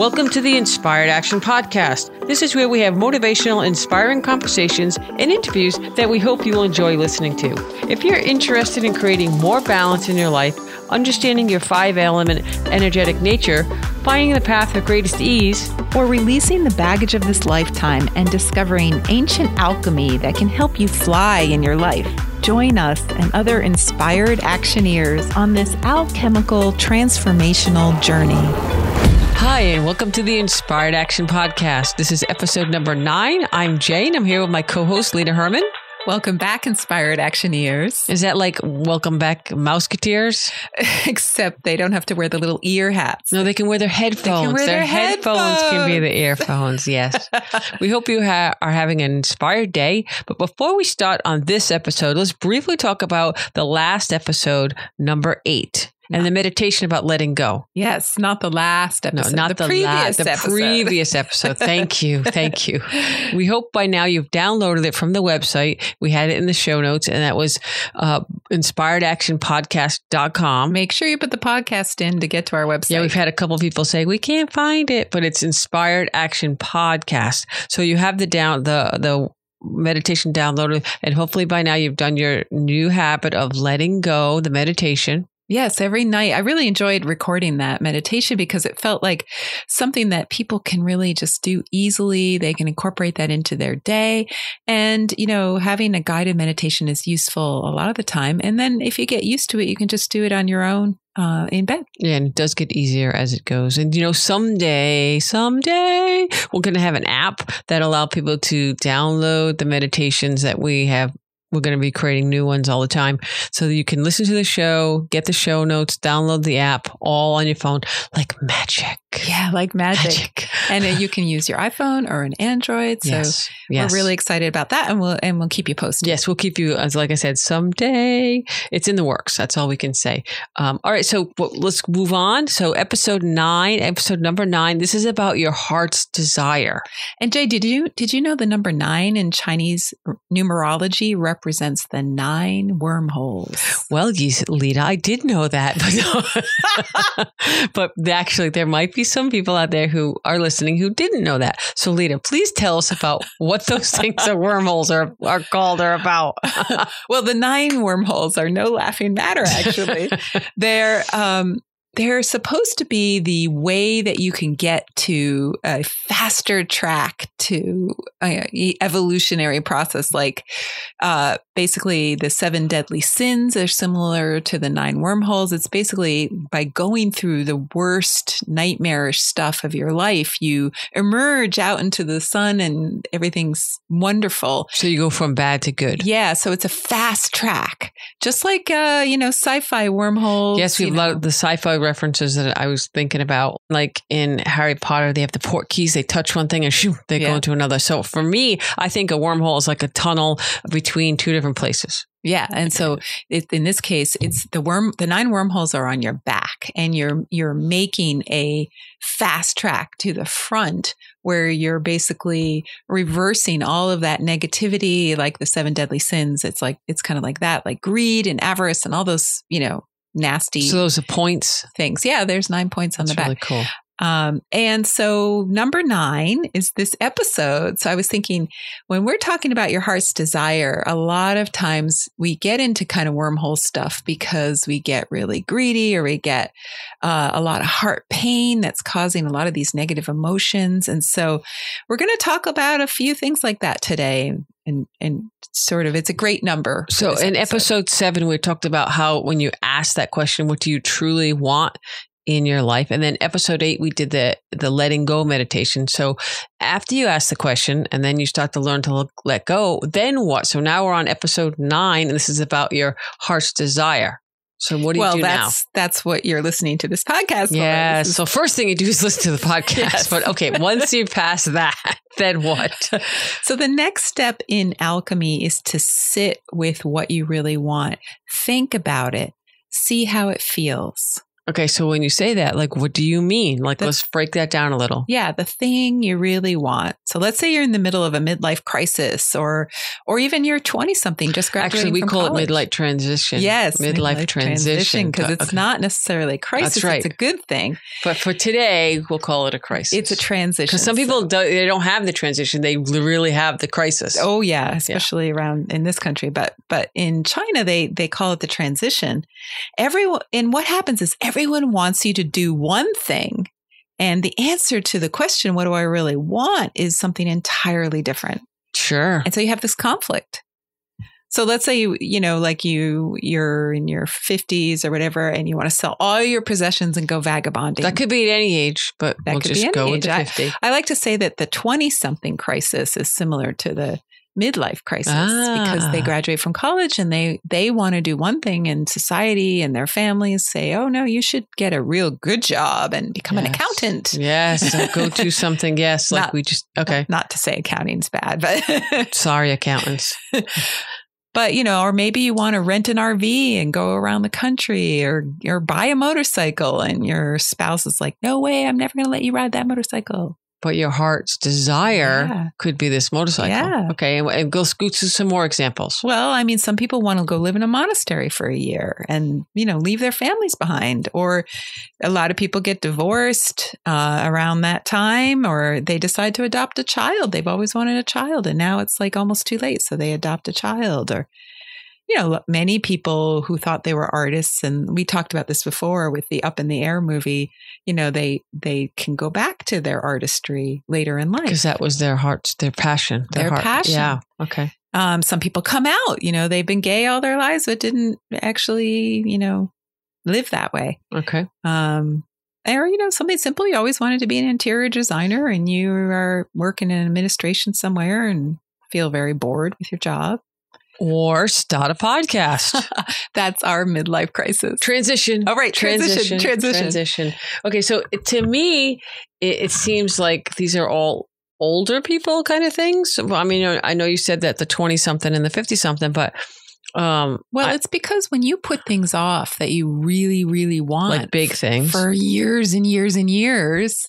Welcome to the Inspired Action Podcast. This is where we have motivational, inspiring conversations and interviews that we hope you will enjoy listening to. If you're interested in creating more balance in your life, understanding your five element energetic nature, finding the path of greatest ease, or releasing the baggage of this lifetime and discovering ancient alchemy that can help you fly in your life. Join us and other inspired actioneers on this alchemical transformational journey. Hi, and welcome to the Inspired Action Podcast. This is episode number nine. I'm Jane. I'm here with my co host, Lita Herman. Welcome back, Inspired Actioneers. Is that like welcome back, Mouseketeers? Except they don't have to wear the little ear hats. No, they can wear their headphones. wear their, their headphones. can be the earphones. Yes. we hope you ha- are having an inspired day. But before we start on this episode, let's briefly talk about the last episode, number eight, and the meditation about letting go. Yes, not the last episode. No, not the, the, previous la- the episode. previous episode. Thank you, thank you. We hope by now you've downloaded it from the website. We had it in the show notes, and that was uh, inspiredactionpodcast.com. Make sure you put the podcast in to get to our website. Yeah, we've had a couple of people say we can't find it, but it's Inspired Action Podcast. So you have the down the the meditation downloaded, and hopefully by now you've done your new habit of letting go the meditation. Yes, every night. I really enjoyed recording that meditation because it felt like something that people can really just do easily. They can incorporate that into their day. And, you know, having a guided meditation is useful a lot of the time. And then if you get used to it, you can just do it on your own uh, in bed. Yeah, and it does get easier as it goes. And you know, someday, someday, we're going to have an app that allow people to download the meditations that we have. We're going to be creating new ones all the time, so that you can listen to the show, get the show notes, download the app, all on your phone, like magic. Yeah, like magic. and uh, you can use your iPhone or an Android. So yes, yes. we're really excited about that, and we'll and we'll keep you posted. Yes, we'll keep you, as like I said, someday. It's in the works. That's all we can say. Um, all right, so well, let's move on. So, episode nine, episode number nine. This is about your heart's desire. And Jay, did you did you know the number nine in Chinese numerology represents the nine wormholes? Well, yes, Lita, I did know that, but, but actually, there might be some people out there who are listening who didn't know that. So, Lita, please tell us about what those things are wormholes are are called or about. well, the nine wormholes are no laughing matter. Actually, they're um, they're supposed to be the way that you can get to a faster track to uh, evolutionary process. Like uh, basically, the seven deadly sins are similar to the nine wormholes. It's basically by going through the worst nightmarish stuff of your life, you emerge out into the sun and everything's wonderful. so you go from bad to good. Yeah, so it's a fast track, just like uh, you know, sci-fi wormholes. Yes, we have a lot know. Of references that I was thinking about. Like in Harry Potter, they have the port keys. They touch one thing and shoo, they go into another. So for me, I think a wormhole is like a tunnel between two different places. Yeah, and so it, in this case, it's the worm. The nine wormholes are on your back, and you're you're making a fast track to the front, where you're basically reversing all of that negativity, like the seven deadly sins. It's like it's kind of like that, like greed and avarice and all those you know nasty So those are points. things. Yeah, there's nine points on That's the back. really cool. Um, and so number nine is this episode. So I was thinking when we're talking about your heart's desire, a lot of times we get into kind of wormhole stuff because we get really greedy or we get uh, a lot of heart pain that's causing a lot of these negative emotions. And so we're going to talk about a few things like that today. And, and sort of, it's a great number. So in episode seven, we talked about how when you ask that question, what do you truly want in your life? And then episode eight, we did the the letting go meditation. So after you ask the question and then you start to learn to look, let go, then what? So now we're on episode nine, and this is about your heart's desire. So what do well, you do now? that's that's what you're listening to this podcast. for. Yeah. So first thing you do is listen to the podcast. Yes. But okay, once you pass that, then what? So the next step in alchemy is to sit with what you really want. Think about it. See how it feels. Okay, so when you say that, like, what do you mean? Like, The- let's break that down a little. Yeah, the thing you really want. So let's say you're in the middle of a midlife crisis or or even you're 20 something just graduating Actually, we call college. it midlife transition. Yes, midlife, transition. because it's Okay. not necessarily a crisis. right. It's a good thing. But for today, we'll call it a crisis. It's a transition. because some people So- don't, they don't have the transition; they really have the crisis. Oh yeah, especially around in this country, but but in China they they call it the transition. Everyone and what happens is everyone wants you to do one thing and the answer to the question what do I really want is something entirely different. sure. And so you have this conflict. So let's say you you know like you you're in your 50s or whatever and you want to sell all your possessions and go vagabonding. That could be at any age, but That we'll could be just any go with age. the I- I like to say that the 20 something crisis is similar to the midlife crisis because they Ah. graduate from college and they they want to do one thing and society and their families say, "Oh no, you should get a real good job and become an accountant." Yes, go do something. Yes, like Not- we just okay. Not to say accounting's bad, but Sorry, accountants. but you know, or maybe you want to rent an RV and go around the country or or buy a motorcycle and your spouse is like, "No way, I'm never going to let you ride that motorcycle." But your heart's desire Yeah. could be this motorcycle. Yeah. Okay, and, and go scoot to some more examples. Well, I mean, some people want to go live in a monastery for a year and, you know, leave their families behind. Or a lot of people get divorced uh, around that time, or they decide to adopt a child. They've always wanted a child, and now it's like almost too late. So they adopt a child. Or, you know, many people who thought they were artists, and we talked about this before with the Up in the Air movie, you know, they, they can go back to their artistry later in life. Because that was their heart's, their passion. Their heart. passion. Yeah. Okay. Um, some people come out, you know, they've been gay all their lives, but didn't actually, you know, live that way. Okay. Um, or, you know, something simple. You always wanted to be an interior designer and you are working in administration somewhere and feel very bored with your job. Or start a podcast. That's our midlife crisis. transition. Oh, right. Transition. Transition. Transition. Okay. So to me, it, it seems like these are all older people kind of things. I mean, I know you said that the 20 something and the 50 something, but um, Well, I- it's because when you put things off that you really, really want like big things. for years and years and years,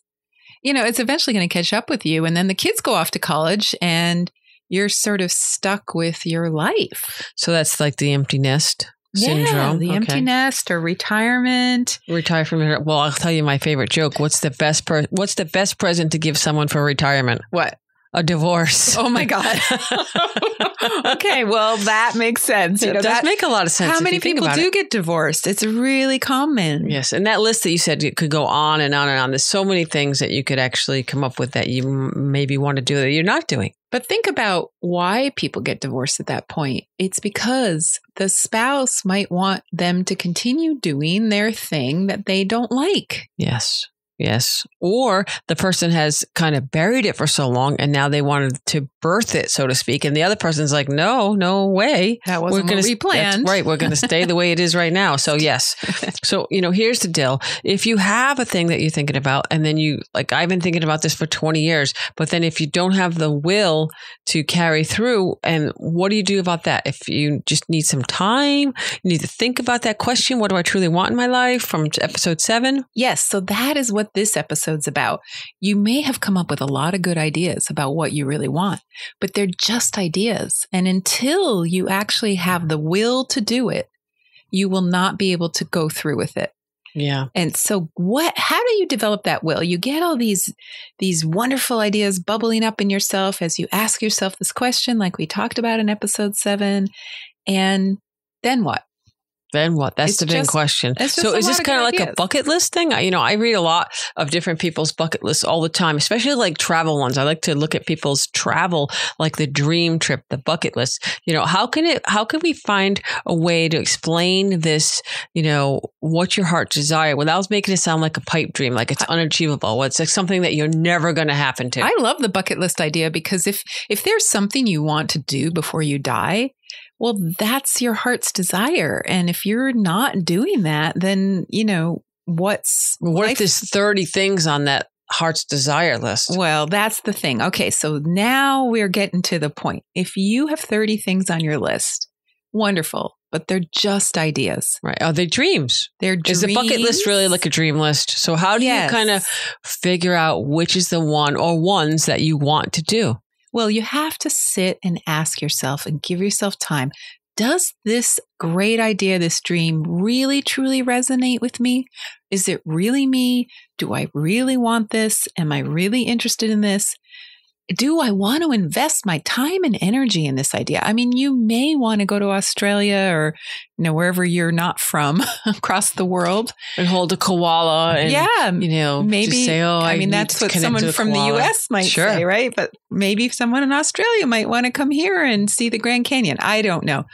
you know, it's eventually going to catch up with you. And then the kids go off to college and you're sort of stuck with your life. so that's like the empty nest syndrome. the Okay. empty nest or retirement. Retire from your. Well, I'll tell you my favorite joke. What's the best? Pre- what's the best present to give someone for retirement? What? A divorce. Oh my God. okay, well, that makes sense. You it does that- make a lot of sense. how many people do it. get divorced? It's really common. Yes, and that list that you said it could go on and on and on. There's so many things that you could actually come up with that you maybe want to do that you're not doing. But think about why people get divorced at that point. It's because the spouse might want them to continue doing their thing that they don't like. Yes. Yes. Or the person has kind of buried it for so long and now they wanted to birth it, so to speak. And the other person's like, no, no way. That wasn't gonna what we that's planned. Right. We're going to stay the way it is right now. So, yes. So, you know, here's the deal. If you have a thing that you're thinking about, and then you, like, I've been thinking about this for 20 years, but then if you don't have the will to carry through, and what do you do about that? If you just need some time, you need to think about that question what do I truly want in my life from episode seven? Yes, so that is what this episode's about. You may have come up with a lot of good ideas about what you really want, but they're just ideas. And until you actually have the will to do it, you will not be able to go through with it. Yeah. And so what how do you develop that will? You get all these these wonderful ideas bubbling up in yourself as you ask yourself this question like we talked about in episode 7 and then what? Then what? That's It's the big question. So is this kind of like a bucket list thing? I, you know, I read a lot of different people's bucket lists all the time, especially like travel ones. I like to look at people's travel, like the dream trip, the bucket list. You know, how can it? How can we find a way to explain this? You know, what your heart desire without making it sound like a pipe dream, like it's unachievable. It's like something that you're never going to happen to. I love the bucket list idea because if if there's something you want to do before you die, well that's your heart's desire. And if you're not doing that, then, you know, what's what life- if there's 30 things on that heart's desire list? Well, that's the thing. Okay, so now we're getting to the point. If you have 30 things on your list, wonderful. but they're just ideas. Right. Are they dreams? They're Is the bucket list really like a dream list? So how do Yes. you kind of figure out which is the one or ones that you want to do? Well, you have to sit and ask yourself and give yourself time. Does this great idea, this dream really truly resonate with me? Is it really me? Do I really want this? Am I really interested in this? Do I want to invest my time and energy in this idea? I mean, you may want to go to Australia or, you know, wherever you're not from across the world. And hold a koala and yeah. you know, Maybe, just say, oh, I, I, mean, that's what someone from the. US might Sure. say, right? But maybe someone in Australia might want to come here and see the Grand Canyon. I don't know.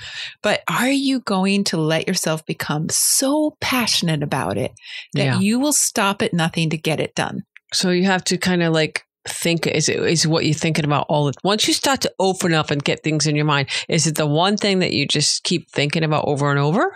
But are you going to let yourself become so passionate about it that Yeah. you will stop at nothing to get it done? So you have to kind of like think is it is what you're thinking about all the once you start to open up and get things in your mind, is it the one thing that you just keep thinking about over and over?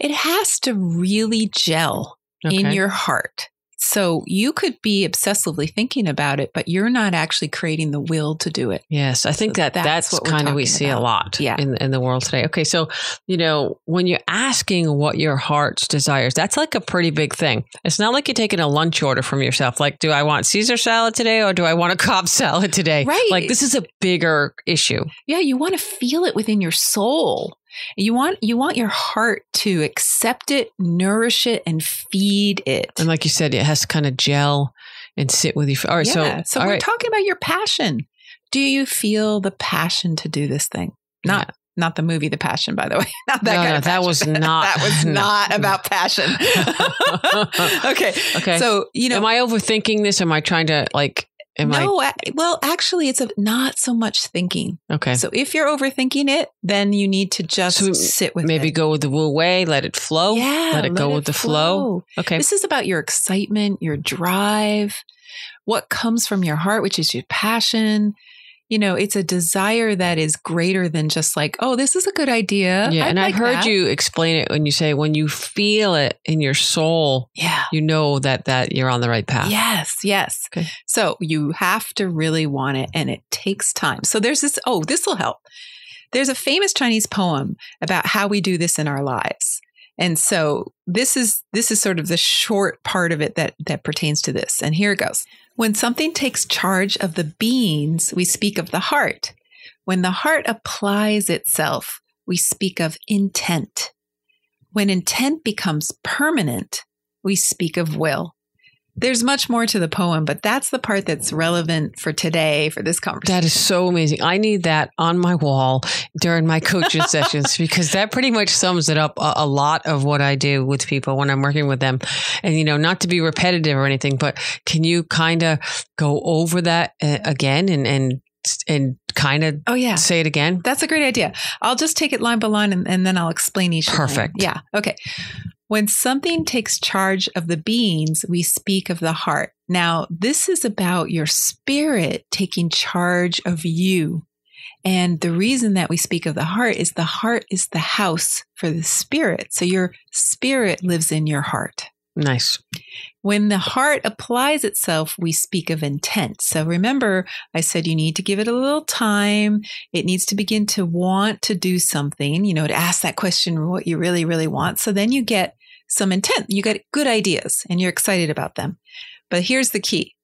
It has to really gel in your heart. So you could be obsessively thinking about it, but you're not actually creating the will to do it. Yes, I think So that that's that's, what kind of we see a lot Yeah. in in the world today. Okay, so you know when you're asking what your heart's desires, that's like a pretty big thing. It's not like you're taking a lunch order from yourself. Like, do I want Caesar salad today or do I want a Cobb salad today? Right. Like this is a bigger issue. Yeah, you want to feel it within your soul. You want you want your heart to accept it, nourish it, and feed it. And like you said, it has to kind of gel and sit with you. All right, yeah. so So, we're right. talking about your passion. Do you feel the passion to do this thing? Not not the movie The Passion, by the way. Not that No, kind no, of that was not- that was no, not no. about passion. okay. okay. So you know, am I overthinking this? Am I trying to like? Am no. a- well, actually, it's a, not so much thinking. Okay? So if you're overthinking it, then you need to just So sit with it. Maybe it. go with the wu wei, let it flow. Yeah, let it go with the flow. flow. Okay. This is about your excitement, your drive, what comes from your heart, which is your passion. You know, it's a desire that is greater than just like, oh, this is a good idea. yeah, I'd and like I've heard that. you explain it when you say when you feel it in your soul, Yeah. you know that that you're on the right path. Yes, yes. Okay. So you have to really want it and it takes time. So there's this, oh, this will help. There's a famous Chinese poem about how we do this in our lives. And so this is this is sort of the short part of it that that pertains to this. And here it goes. When something takes charge of the beings, we speak of the heart. When the heart applies itself, we speak of intent. When intent becomes permanent, we speak of will. There's much more to the poem, but that's the part that's relevant for today for this conversation. That is so amazing. I need that on my wall during my coaching sessions because that pretty much sums it up a, a lot of what I do with people when I'm working with them. And, you know, not to be repetitive or anything, but can you kind of go over that uh, again and, and, and kind of oh yeah. say it again? That's a great idea. I'll just take it line by line and, and then I'll explain each line. Perfect. Yeah. Okay. When something takes charge of the beings, we speak of the heart. Now, this is about your spirit taking charge of you. And the reason that we speak of the heart is the heart is the house for the spirit. So your spirit lives in your heart. Nice. When the heart applies itself, we speak of intent. So remember, I said you need to give it a little time. It needs to begin to want to do something, you know, to ask that question, what you really, really want. So then you get some intent. You get good ideas and you're excited about them. But here's the key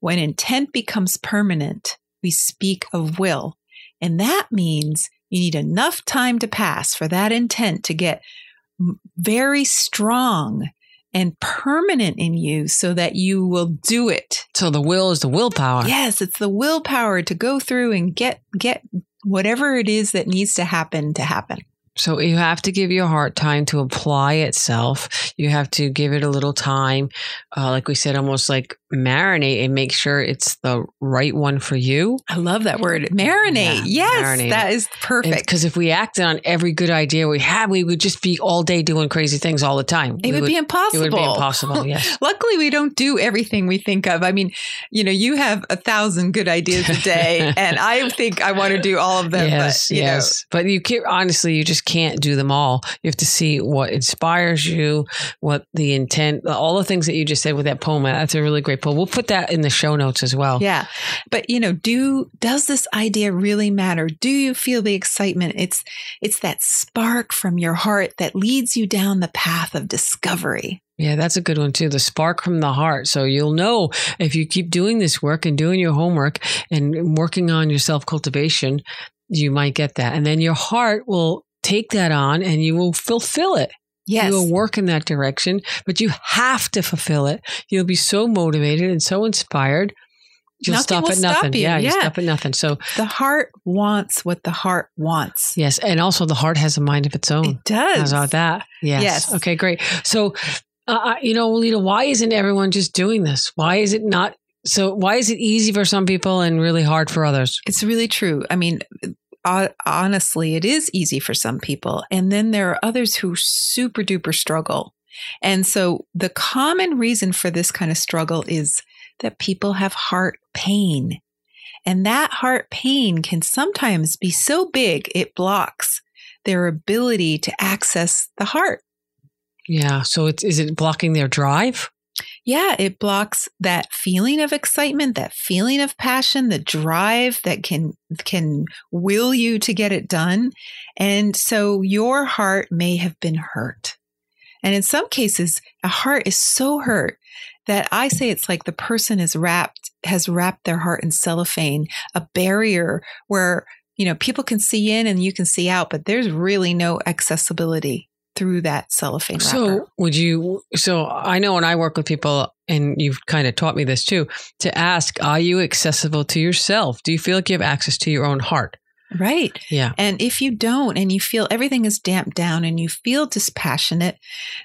when intent becomes permanent, we speak of will. And that means you need enough time to pass for that intent to get very strong and permanent in you so that you will do it. So the will is the willpower. Yes, it's the willpower to go through and get get whatever it is that needs to happen to happen. So you have to give your heart time to apply itself. You have to give it a little time, uh, like we said, almost like marinate and make sure it's the right one for you. I love that word. Marinate. Yeah, yes, marinate. that is perfect. Because if we acted on every good idea we had, we would just be all day doing crazy things all the time. It We would, be impossible. It would be impossible. Yes. Luckily, we don't do everything we think of. I mean, you know, you have a thousand good ideas a day, and I think I want to do all of them. yes. but, you yes. But you keep honestly, you just just can't do them all. You have to see what inspires you, what the intent, all the things that you just said with that poem. That's a really great poem. We'll put that in the show notes as well. Yeah. But you know, do does this idea really matter? Do you feel the excitement? It's it's that spark from your heart that leads you down the path of discovery. Yeah, that's a good one too. The spark from the heart. So you'll know if you keep doing this work and doing your homework and working on your self cultivation, you might get that. And then your heart will take that on and you will fulfill it. Yes. You will work in that direction, but you have to fulfill it. You'll be so motivated and so inspired. You'll Nothing stop at stop nothing. you. Yeah, you Yeah. stop at nothing. So The heart wants what the heart wants. yes, and also the heart has a mind of its own. It does. How's about that? Yes. Yes. Okay, great. So, uh, you know, Lita, why isn't everyone just doing this? Why is it not? So, why is it easy for some people and really hard for others? It's really true. I mean, uh, honestly, it is easy for some people. And then there are others who super duper struggle. And so the common reason for this kind of struggle is that people have heart pain. And that heart pain can sometimes be so big it blocks their ability to access the heart. Yeah. So, it's is it blocking their drive? Yeah, it blocks that feeling of excitement, that feeling of passion, the drive that can can will you to get it done. And so your heart may have been hurt. And in some cases, a heart is so hurt that I say it's like the person is wrapped has wrapped their heart in cellophane, a barrier where, you know, people can see in and you can see out, but there's really no accessibility through that cellophane wrapper. So, would you? So, I know when I work with people, and you've kind of taught me this too, to ask, are you accessible to yourself? Do you feel like you have access to your own heart? right. Yeah. And if you don't, and you feel everything is damped down and you feel dispassionate,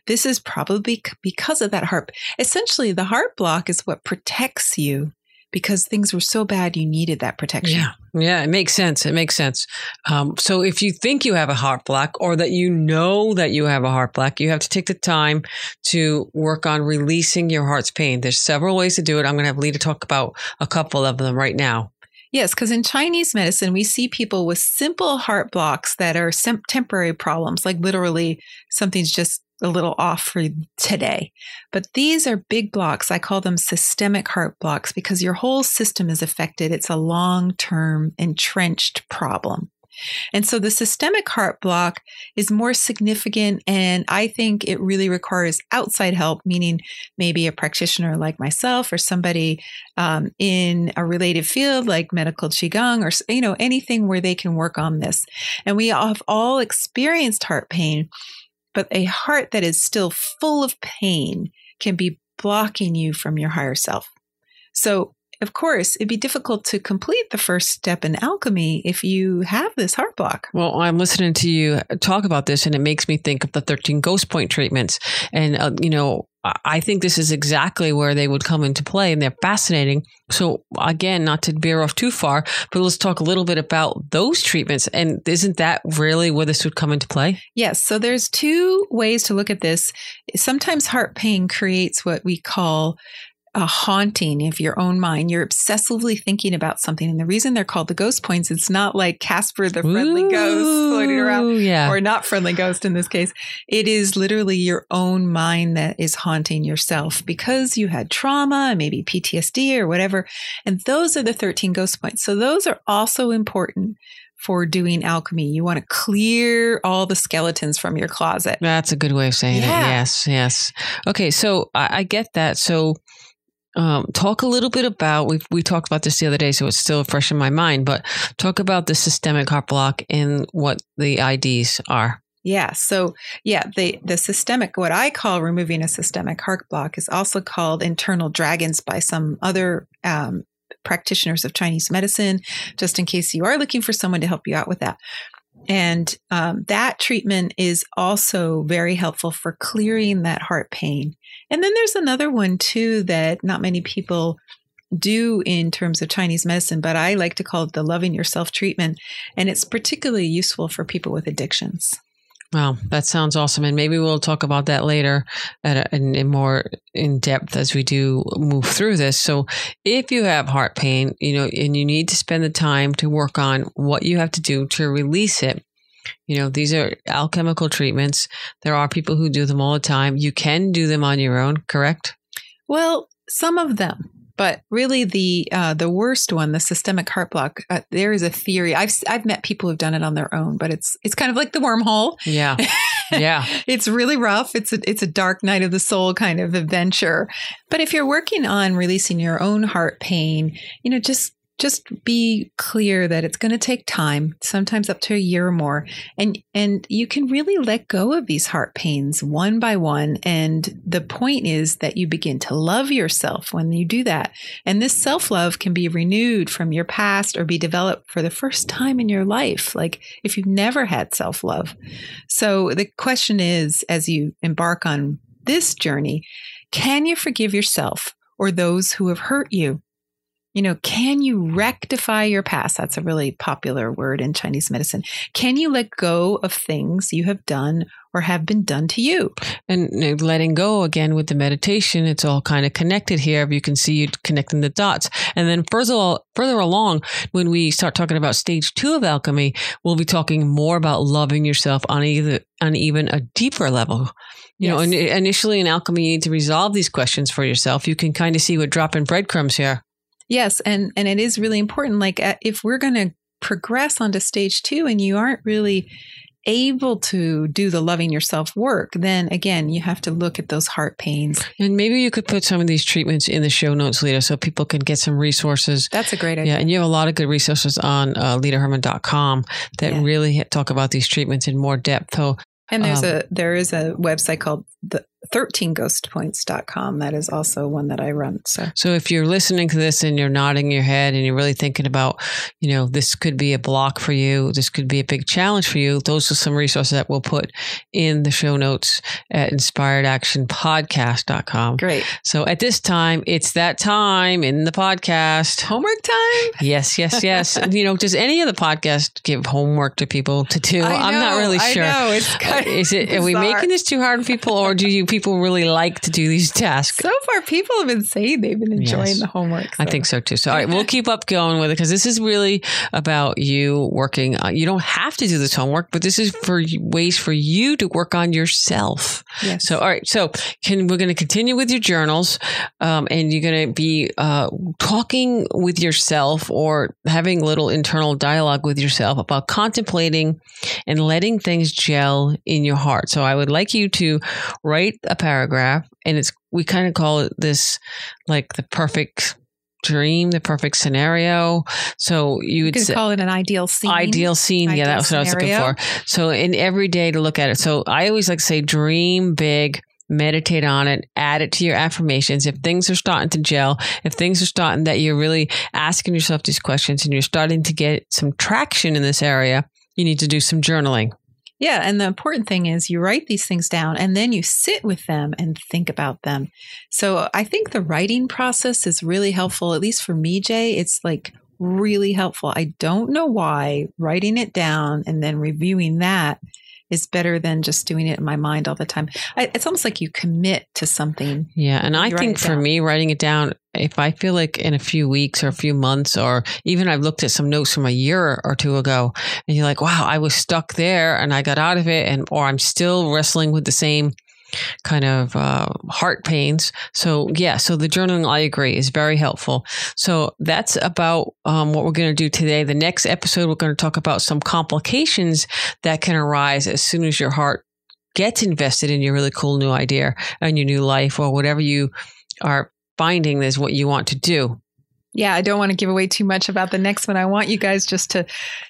this is probably because of that heart. Essentially, the heart block is what protects you because things were so bad you needed that protection. Yeah. Yeah. It makes sense. It makes sense. Um, so if you think you have a heart block or that you know that you have a heart block, you have to take the time to work on releasing your heart's pain. There's several ways to do it. I'm going to have Lita talk about a couple of them right now. Yes, because in Chinese medicine, we see people with simple heart blocks that are sim- temporary problems, like literally something's just a little off for today. But these are big blocks. I call them systemic heart blocks because your whole system is affected. It's a long term entrenched problem. And so the systemic heart block is more significant. And I think it really requires outside help, meaning maybe a practitioner like myself or somebody um, in a related field like medical Qigong or, you know, anything where they can work on this. And we have all experienced heart pain, but a heart that is still full of pain can be blocking you from your higher self. So of course, it'd be difficult to complete the first step in alchemy if you have this heart block. Well, I'm listening to you talk about this, and it makes me think of the 13 ghost point treatments. And, uh, you know, I- I think this is exactly where they would come into play, and they're fascinating. So, again, not to veer off too far, but let's talk a little bit about those treatments. And isn't that really where this would come into play? Yes, so there's two ways to look at this. Sometimes heart pain creates what we call a haunting of your own mind. You're obsessively thinking about something. And the reason they're called the ghost points, it's not like Casper the friendly ghost floating around. Yeah. or not friendly ghost in this case. It is literally your own mind that is haunting yourself because you had trauma, maybe PTSD or whatever. And those are the 13 ghost points. So those are also important for doing alchemy. You want to clear all the skeletons from your closet. That's a good way of saying Yeah. it. Yes, yes. Okay, so I, I get that. So, um, talk a little bit about we we talked about this the other day, so it's still fresh in my mind. But talk about the systemic heart block and what the IDs are. Yeah. So yeah, the the systemic, what I call removing a systemic heart block, is also called internal dragons by some other um, practitioners of Chinese medicine. Just in case you are looking for someone to help you out with that. And um, that treatment is also very helpful for clearing that heart pain. And then there's another one too that not many people do in terms of Chinese medicine, but I like to call it the loving yourself treatment. And it's particularly useful for people with addictions. Wow, that sounds awesome, and maybe we'll talk about that later at a, in, in more in depth as we do move through this. So, if you have heart pain, you know, and you need to spend the time to work on what you have to do to release it, You know, these are alchemical treatments. There are people who do them all the time. You can do them on your own, correct? Well, some of them. But really, the uh, the worst one, the systemic heart block, uh, there is a theory. I've I've met people who've done it on their own, but it's it's kind of like the wormhole. Yeah, yeah. it's really rough. It's a it's a dark night of the soul kind of adventure. But if you're working on releasing your own heart pain, you know, just just be clear that it's going to take time, sometimes up to a year or more. And, and you can really let go of these heart pains one by one. And the point is that you begin to love yourself when you do that. And this self love can be renewed from your past or be developed for the first time in your life. Like if you've never had self love. So the question is, as you embark on this journey, can you forgive yourself or those who have hurt you? You know, can you rectify your past? That's a really popular word in Chinese medicine. Can you let go of things you have done or have been done to you? And letting go again with the meditation, it's all kind of connected here. You can see you connecting the dots. And then further, further along, when we start talking about stage two of alchemy, we'll be talking more about loving yourself on either on even a deeper level. You yes. know, initially in alchemy, you need to resolve these questions for yourself. You can kind of see what dropping breadcrumbs here. Yes, and and it is really important. Like uh, if we're going to progress onto stage two, and you aren't really able to do the loving yourself work, then again, you have to look at those heart pains. And maybe you could put some of these treatments in the show notes, Lita, so people can get some resources. That's a great idea. Yeah, and you have a lot of good resources on uh, litaherman.com that yeah. really talk about these treatments in more depth. So and there's um, a there is a website called the 13ghostpoints.com that is also one that I run. So So if you're listening to this and you're nodding your head and you're really thinking about, you know, this could be a block for you, this could be a big challenge for you, those are some resources that we'll put in the show notes at inspiredactionpodcast.com. Great. So at this time, it's that time in the podcast. Homework time? Yes, yes, yes. you know, does any of the podcast give homework to people to do? I am not really sure. I know. It's kind of Is it, are we making this too hard for people or do you people really like to do these tasks? So far, people have been saying they've been enjoying yes. the homework. So. I think so too. So, all right, we'll keep up going with it because this is really about you working. On, you don't have to do this homework, but this is for ways for you to work on yourself. Yes. So, all right. So, can we're going to continue with your journals, um, and you're going to be uh, talking with yourself or having little internal dialogue with yourself about contemplating and letting things gel in your heart. So, I would like you to write a paragraph and it's we kind of call it this like the perfect dream, the perfect scenario. So you would say, call it an ideal scene. Ideal scene. Ideal yeah, that's what I was looking for. So in every day to look at it. So I always like to say dream big, meditate on it, add it to your affirmations. If things are starting to gel, if things are starting that you're really asking yourself these questions and you're starting to get some traction in this area, you need to do some journaling. Yeah. And the important thing is you write these things down and then you sit with them and think about them. So I think the writing process is really helpful, at least for me, Jay. It's like really helpful. I don't know why writing it down and then reviewing that is better than just doing it in my mind all the time. I, it's almost like you commit to something. Yeah. And I think for me, writing it down, if I feel like in a few weeks or a few months, or even I've looked at some notes from a year or two ago, and you're like, wow, I was stuck there and I got out of it, and or I'm still wrestling with the same kind of uh, heart pains. So yeah, so the journaling, I agree, is very helpful. So that's about um, what we're going to do today. The next episode, we're going to talk about some complications that can arise as soon as your heart gets invested in your really cool new idea and your new life or whatever you are finding is what you want to do. Yeah, I don't want to give away too much about the next one. I want you guys just to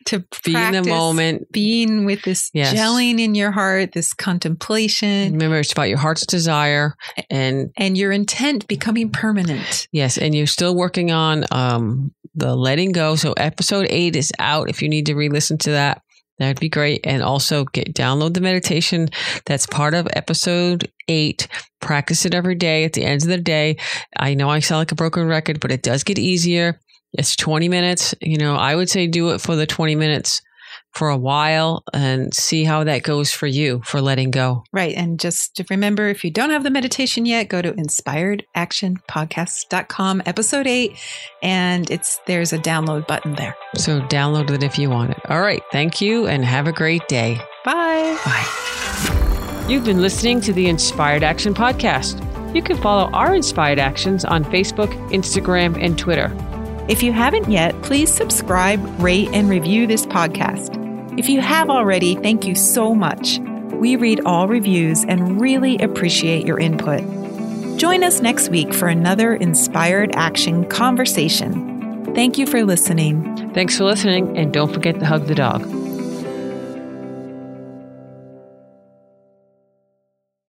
to be in the moment, being with this yes. gelling in your heart, this contemplation. Remember, it's about your heart's desire and and your intent becoming permanent. Yes, and you're still working on um, the letting go. So episode eight is out. If you need to re-listen to that, That'd be great. And also get download the meditation that's part of episode eight. Practice it every day at the end of the day. I know I sound like a broken record, but it does get easier. It's 20 minutes. You know, I would say do it for the 20 minutes for a while and see how that goes for you for letting go. Right. And just remember, if you don't have the meditation yet, go to inspiredactionpodcast.com, episode eight, and it's there's a download button there. So download it if you want it. All right. Thank you and have a great day. Bye. Bye. You've been listening to the Inspired Action Podcast. You can follow our Inspired Actions on Facebook, Instagram, and Twitter. If you haven't yet, please subscribe, rate, and review this podcast. If you have already, thank you so much. We read all reviews and really appreciate your input. Join us next week for another Inspired Action conversation. Thank you for listening. Thanks for listening, and don't forget to hug the dog.